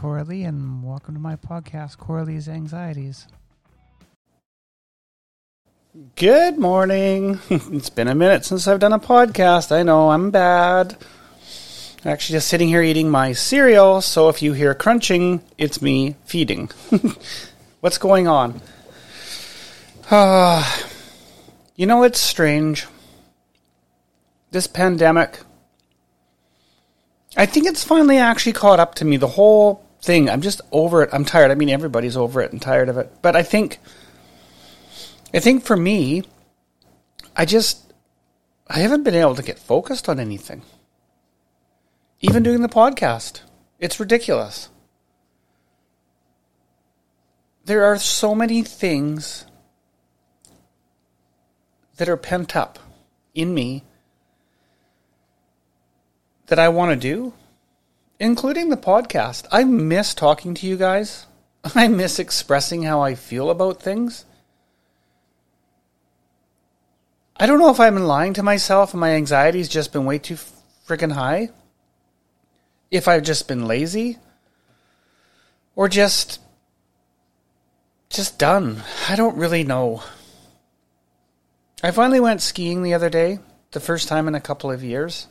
Coralie, and welcome to my podcast, Coralie's Anxieties. Good morning. it's been a minute since I've done a podcast. I know I'm bad. Actually, just sitting here eating my cereal, so if you hear crunching, it's me feeding. What's going on? Uh, you know, it's strange. This pandemic, I think it's finally actually caught up to me. The whole thing, I'm just over it. I'm tired. I mean, everybody's over it and tired of it. But I think, I think for me, I just, I haven't been able to get focused on anything. Even doing the podcast. It's ridiculous. There are so many things that are pent up in me that I want to do, including the podcast. I miss talking to you guys. I miss expressing how I feel about things. I don't know if I've been lying to myself and my anxiety's just been way too freaking high. If I've just been lazy or just just done. I don't really know. I finally went skiing the other day, the first time in a couple of years.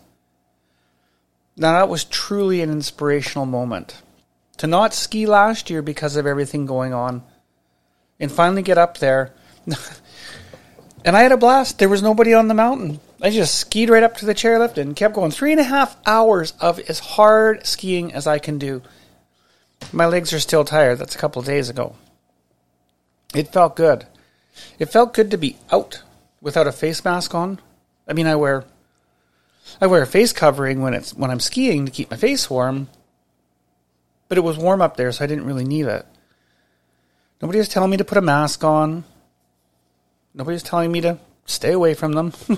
Now, that was truly an inspirational moment. To not ski last year because of everything going on, and finally get up there. and I had a blast. There was nobody on the mountain. I just skied right up to the chairlift and kept going. Three and a half hours of as hard skiing as I can do. My legs are still tired. That's a couple of days ago. It felt good. It felt good to be out without a face mask on. I mean, I wear I wear a face covering when it's when I'm skiing to keep my face warm. But it was warm up there, so I didn't really need it. Nobody was telling me to put a mask on. Nobody was telling me to stay away from them.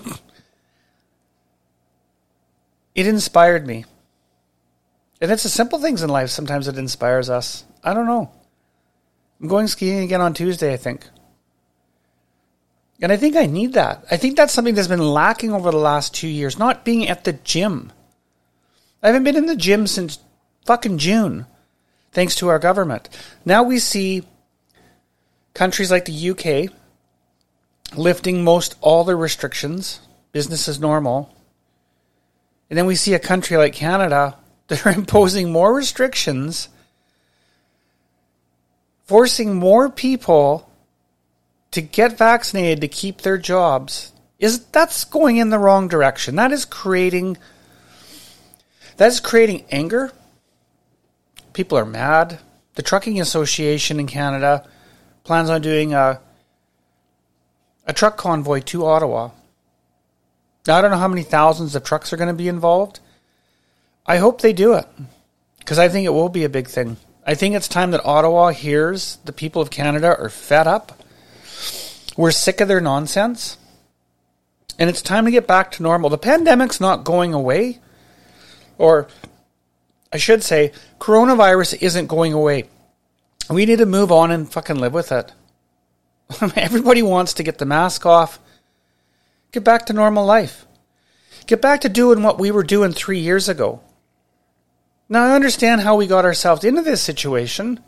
it inspired me. And it's the simple things in life sometimes that inspires us. I don't know. I'm going skiing again on Tuesday, I think. And I think I need that. I think that's something that's been lacking over the last two years, not being at the gym. I haven't been in the gym since fucking June, thanks to our government. Now we see countries like the UK lifting most all their restrictions, business as normal. And then we see a country like Canada that are imposing more restrictions, forcing more people to get vaccinated to keep their jobs is that's going in the wrong direction. That is creating that is creating anger. People are mad. The trucking association in Canada plans on doing a a truck convoy to Ottawa. Now, I don't know how many thousands of trucks are going to be involved. I hope they do it because I think it will be a big thing. I think it's time that Ottawa hears the people of Canada are fed up we're sick of their nonsense. And it's time to get back to normal. The pandemic's not going away. Or, I should say, coronavirus isn't going away. We need to move on and fucking live with it. Everybody wants to get the mask off, get back to normal life, get back to doing what we were doing three years ago. Now, I understand how we got ourselves into this situation,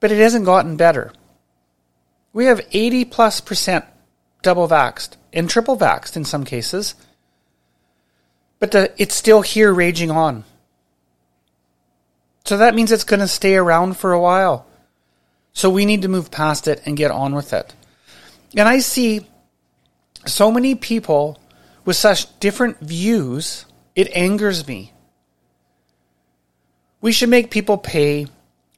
but it hasn't gotten better. We have 80 plus percent double vaxxed and triple vaxxed in some cases. But the, it's still here raging on. So that means it's going to stay around for a while. So we need to move past it and get on with it. And I see so many people with such different views, it angers me. We should make people pay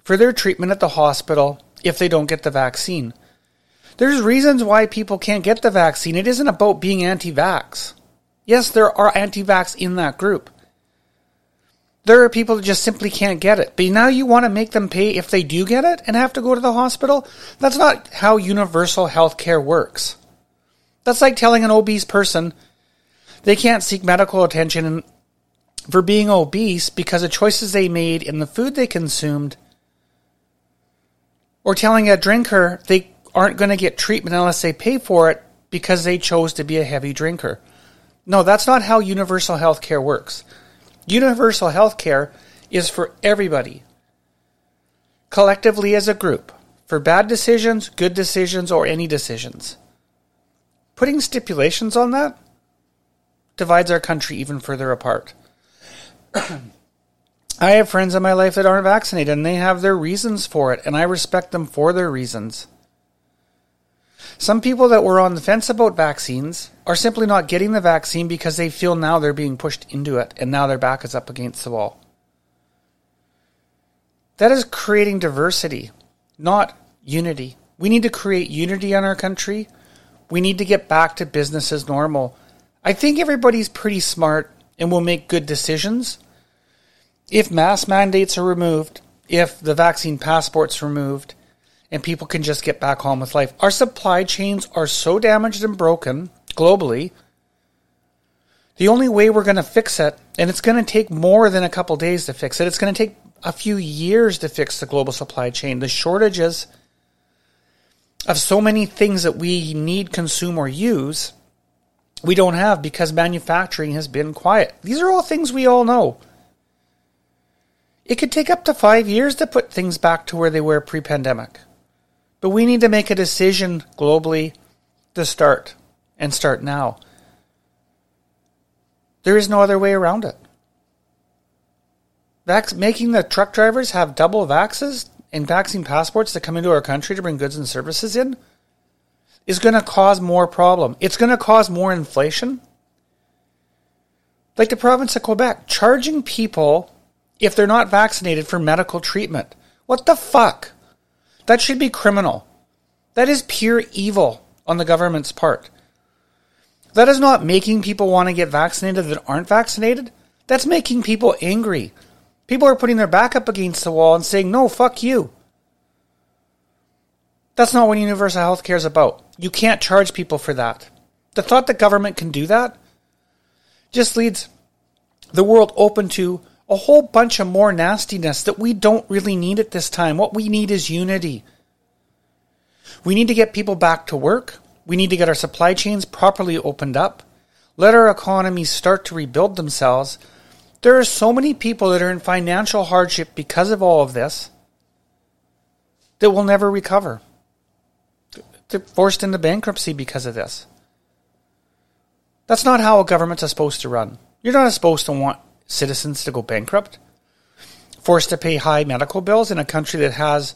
for their treatment at the hospital if they don't get the vaccine. There's reasons why people can't get the vaccine. It isn't about being anti vax. Yes, there are anti vax in that group. There are people that just simply can't get it. But now you want to make them pay if they do get it and have to go to the hospital? That's not how universal health care works. That's like telling an obese person they can't seek medical attention for being obese because of choices they made in the food they consumed, or telling a drinker they aren't going to get treatment unless they pay for it because they chose to be a heavy drinker. No, that's not how universal health care works. Universal health care is for everybody, collectively as a group, for bad decisions, good decisions, or any decisions. Putting stipulations on that divides our country even further apart. I have friends in my life that aren't vaccinated and they have their reasons for it, and I respect them for their reasons. Some people that were on the fence about vaccines are simply not getting the vaccine because they feel now they're being pushed into it and now their back is up against the wall. That is creating diversity, not unity. We need to create unity in our country. We need to get back to business as normal. I think everybody's pretty smart and will make good decisions. If mask mandates are removed, if the vaccine passport's removed, and people can just get back on with life. Our supply chains are so damaged and broken globally. The only way we're going to fix it, and it's going to take more than a couple days to fix it, it's going to take a few years to fix the global supply chain. The shortages of so many things that we need, consume, or use, we don't have because manufacturing has been quiet. These are all things we all know. It could take up to five years to put things back to where they were pre pandemic. But we need to make a decision globally to start and start now. There is no other way around it. Vax- making the truck drivers have double vaxes and vaccine passports to come into our country to bring goods and services in is going to cause more problem. It's going to cause more inflation. Like the province of Quebec, charging people if they're not vaccinated for medical treatment. What the fuck? That should be criminal. That is pure evil on the government's part. That is not making people want to get vaccinated that aren't vaccinated. That's making people angry. People are putting their back up against the wall and saying, no, fuck you. That's not what universal health care is about. You can't charge people for that. The thought that government can do that just leads the world open to a whole bunch of more nastiness that we don't really need at this time. What we need is unity. We need to get people back to work. We need to get our supply chains properly opened up. Let our economies start to rebuild themselves. There are so many people that are in financial hardship because of all of this that will never recover. They're forced into bankruptcy because of this. That's not how a is supposed to run. You're not supposed to want citizens to go bankrupt, forced to pay high medical bills in a country that has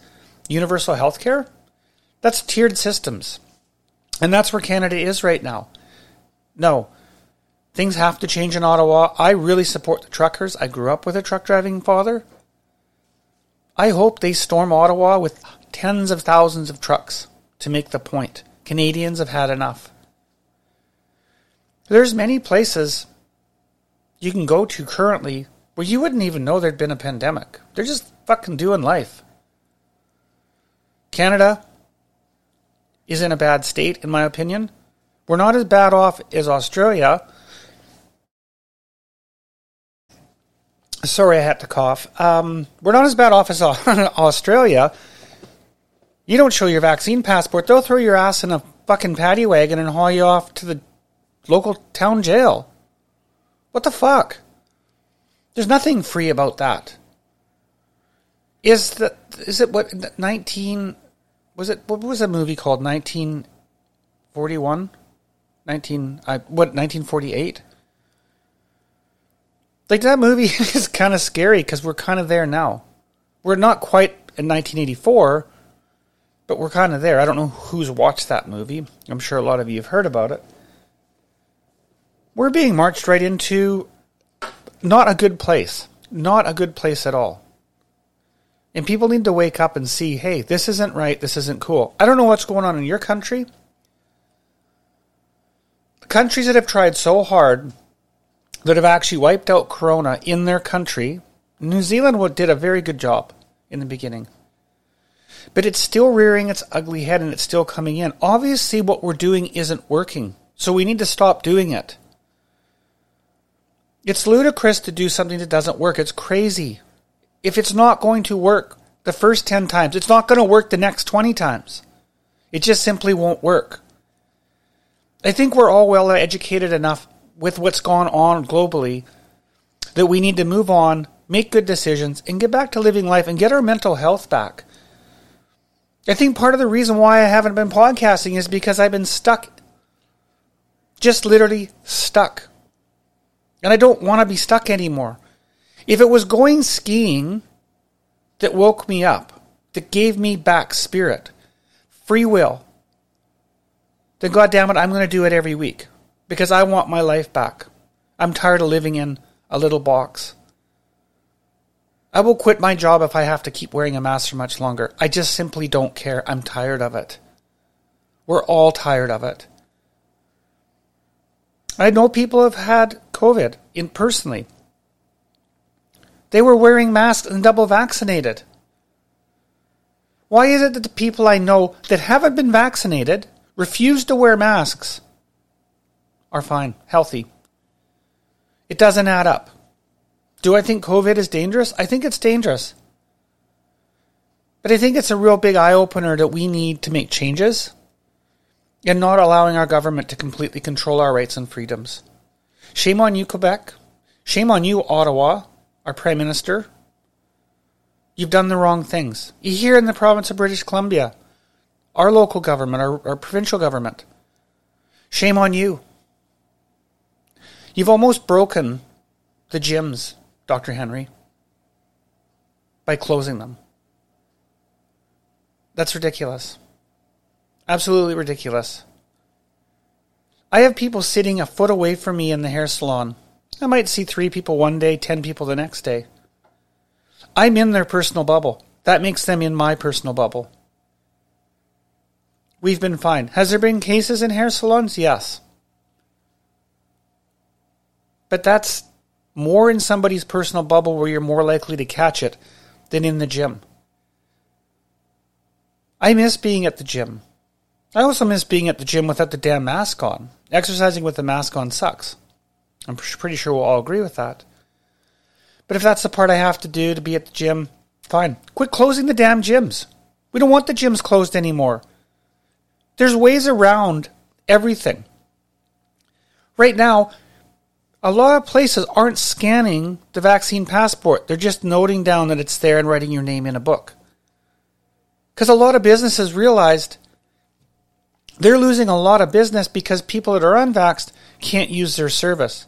universal health care. That's tiered systems. And that's where Canada is right now. No, things have to change in Ottawa. I really support the truckers. I grew up with a truck driving father. I hope they storm Ottawa with tens of thousands of trucks to make the point. Canadians have had enough. There's many places you can go to currently where you wouldn't even know there'd been a pandemic. They're just fucking doing life. Canada is in a bad state, in my opinion. We're not as bad off as Australia. Sorry, I had to cough. Um, we're not as bad off as Australia. You don't show your vaccine passport, they'll throw your ass in a fucking paddy wagon and haul you off to the local town jail. What the fuck? There's nothing free about that. Is that is it what nineteen was it what was a movie called nineteen forty one? Nineteen I what nineteen forty eight? Like that movie is kind of scary because we're kind of there now. We're not quite in 1984, but we're kind of there. I don't know who's watched that movie. I'm sure a lot of you have heard about it we're being marched right into not a good place. Not a good place at all. And people need to wake up and see hey, this isn't right. This isn't cool. I don't know what's going on in your country. The countries that have tried so hard that have actually wiped out Corona in their country, New Zealand did a very good job in the beginning. But it's still rearing its ugly head and it's still coming in. Obviously, what we're doing isn't working. So we need to stop doing it. It's ludicrous to do something that doesn't work. It's crazy. If it's not going to work the first 10 times, it's not going to work the next 20 times. It just simply won't work. I think we're all well educated enough with what's gone on globally that we need to move on make good decisions, and get back to living life and get our mental health back. I think part of the reason why I haven't been podcasting is because I've been stuck. Just literally stuck. And I don't want to be stuck anymore. If it was going skiing that woke me up, that gave me back spirit, free will, then God damn it, I'm going to do it every week because I want my life back. I'm tired of living in a little box. I will quit my job if I have to keep wearing a mask for much longer. I just simply don't care. I'm tired of it. We're all tired of it. I know people have had COVID in personally. They were wearing masks and double vaccinated. Why is it that the people I know that haven't been vaccinated, refuse to wear masks, are fine, healthy? It doesn't add up. Do I think COVID is dangerous? I think it's dangerous. But I think it's a real big eye opener that we need to make changes and not allowing our government to completely control our rights and freedoms. Shame on you, Quebec. Shame on you, Ottawa, our Prime Minister. You've done the wrong things. Here in the province of British Columbia, our local government, our, our provincial government. Shame on you. You've almost broken the gyms, Dr. Henry, by closing them. That's ridiculous. Absolutely ridiculous. I have people sitting a foot away from me in the hair salon. I might see three people one day, ten people the next day. I'm in their personal bubble. That makes them in my personal bubble. We've been fine. Has there been cases in hair salons? Yes. But that's more in somebody's personal bubble where you're more likely to catch it than in the gym. I miss being at the gym. I also miss being at the gym without the damn mask on. Exercising with the mask on sucks. I'm pretty sure we'll all agree with that. But if that's the part I have to do to be at the gym, fine. Quit closing the damn gyms. We don't want the gyms closed anymore. There's ways around everything. Right now, a lot of places aren't scanning the vaccine passport. They're just noting down that it's there and writing your name in a book. Because a lot of businesses realized they're losing a lot of business because people that are unvaxxed can't use their service.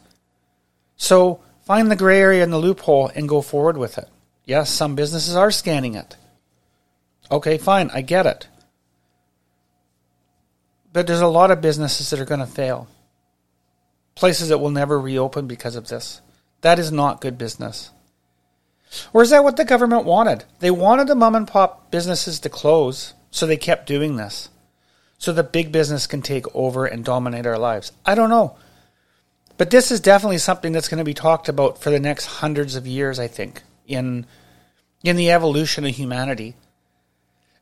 So find the gray area and the loophole and go forward with it. Yes, some businesses are scanning it. Okay, fine, I get it. But there's a lot of businesses that are going to fail places that will never reopen because of this. That is not good business. Or is that what the government wanted? They wanted the mom and pop businesses to close, so they kept doing this. So the big business can take over and dominate our lives. I don't know. But this is definitely something that's going to be talked about for the next hundreds of years, I think, in in the evolution of humanity.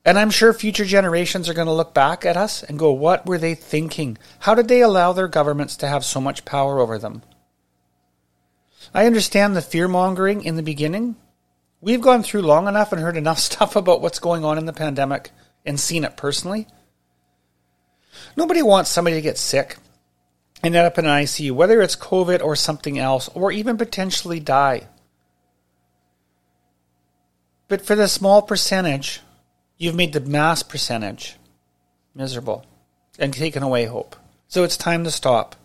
And I'm sure future generations are going to look back at us and go, what were they thinking? How did they allow their governments to have so much power over them? I understand the fear mongering in the beginning. We've gone through long enough and heard enough stuff about what's going on in the pandemic and seen it personally. Nobody wants somebody to get sick and end up in an ICU, whether it's COVID or something else, or even potentially die. But for the small percentage you've made the mass percentage miserable and taken away hope. So it's time to stop.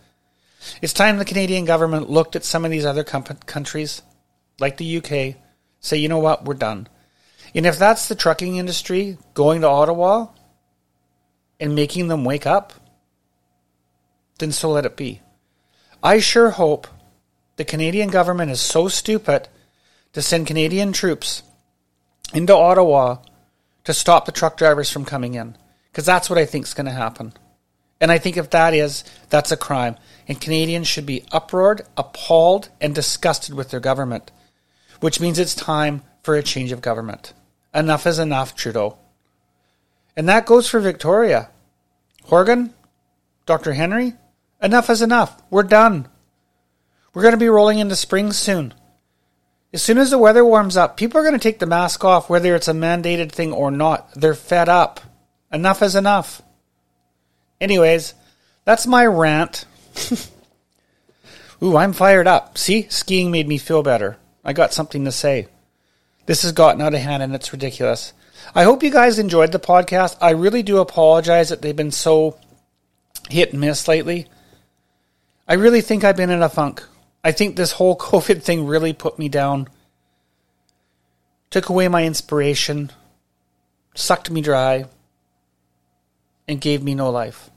It's time the Canadian government looked at some of these other com- countries, like the UK, say, you know what, we're done. And if that's the trucking industry going to Ottawa and making them wake up, then so let it be. I sure hope the Canadian government is so stupid to send Canadian troops into Ottawa to stop the truck drivers from coming in. Because that's what I think is going to happen. And I think if that is, that's a crime. And Canadians should be uproared, appalled, and disgusted with their government, which means it's time for a change of government. Enough is enough, Trudeau. And that goes for Victoria. Horgan, Dr. Henry, enough is enough. We're done. We're going to be rolling into spring soon. As soon as the weather warms up, people are going to take the mask off, whether it's a mandated thing or not. They're fed up. Enough is enough. Anyways, that's my rant. Ooh, I'm fired up. See, skiing made me feel better. I got something to say. This has gotten out of hand and it's ridiculous. I hope you guys enjoyed the podcast. I really do apologize that they've been so hit and miss lately. I really think I've been in a funk. I think this whole COVID thing really put me down, took away my inspiration, sucked me dry, and gave me no life.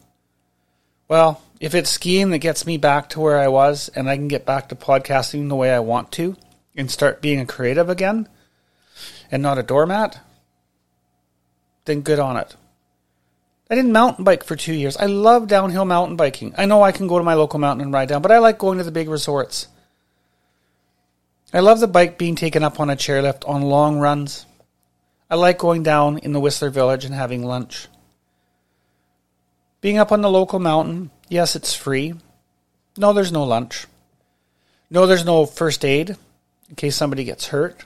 Well, if it's skiing that gets me back to where I was and I can get back to podcasting the way I want to and start being a creative again and not a doormat, then good on it. I didn't mountain bike for two years. I love downhill mountain biking. I know I can go to my local mountain and ride down, but I like going to the big resorts. I love the bike being taken up on a chairlift on long runs. I like going down in the Whistler Village and having lunch. Being up on the local mountain, yes, it's free. No, there's no lunch. No, there's no first aid in case somebody gets hurt.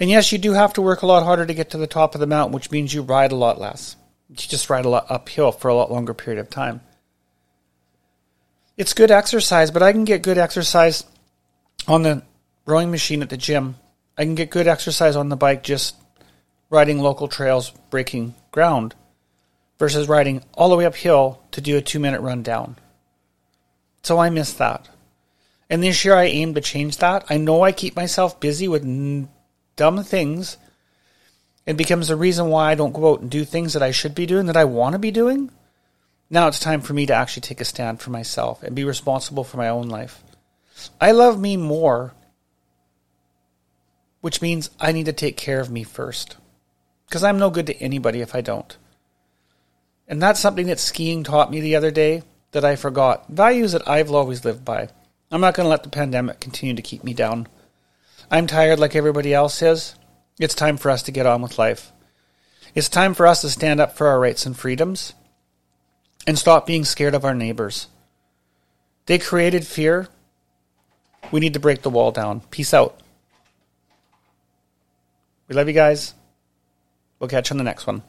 And yes, you do have to work a lot harder to get to the top of the mountain, which means you ride a lot less. You just ride a lot uphill for a lot longer period of time. It's good exercise, but I can get good exercise on the rowing machine at the gym. I can get good exercise on the bike just riding local trails, breaking ground, versus riding all the way uphill to do a two minute run down. So I miss that. And this year I aim to change that. I know I keep myself busy with dumb things it becomes the reason why I don't go out and do things that I should be doing, that I want to be doing. Now it's time for me to actually take a stand for myself and be responsible for my own life. I love me more, which means I need to take care of me first. Because I'm no good to anybody if I don't. And that's something that skiing taught me the other day that I forgot. Values that I've always lived by. I'm not going to let the pandemic continue to keep me down. I'm tired like everybody else is. It's time for us to get on with life. It's time for us to stand up for our rights and freedoms and stop being scared of our neighbors. They created fear. We need to break the wall down. Peace out. We love you guys. We'll catch you on the next one.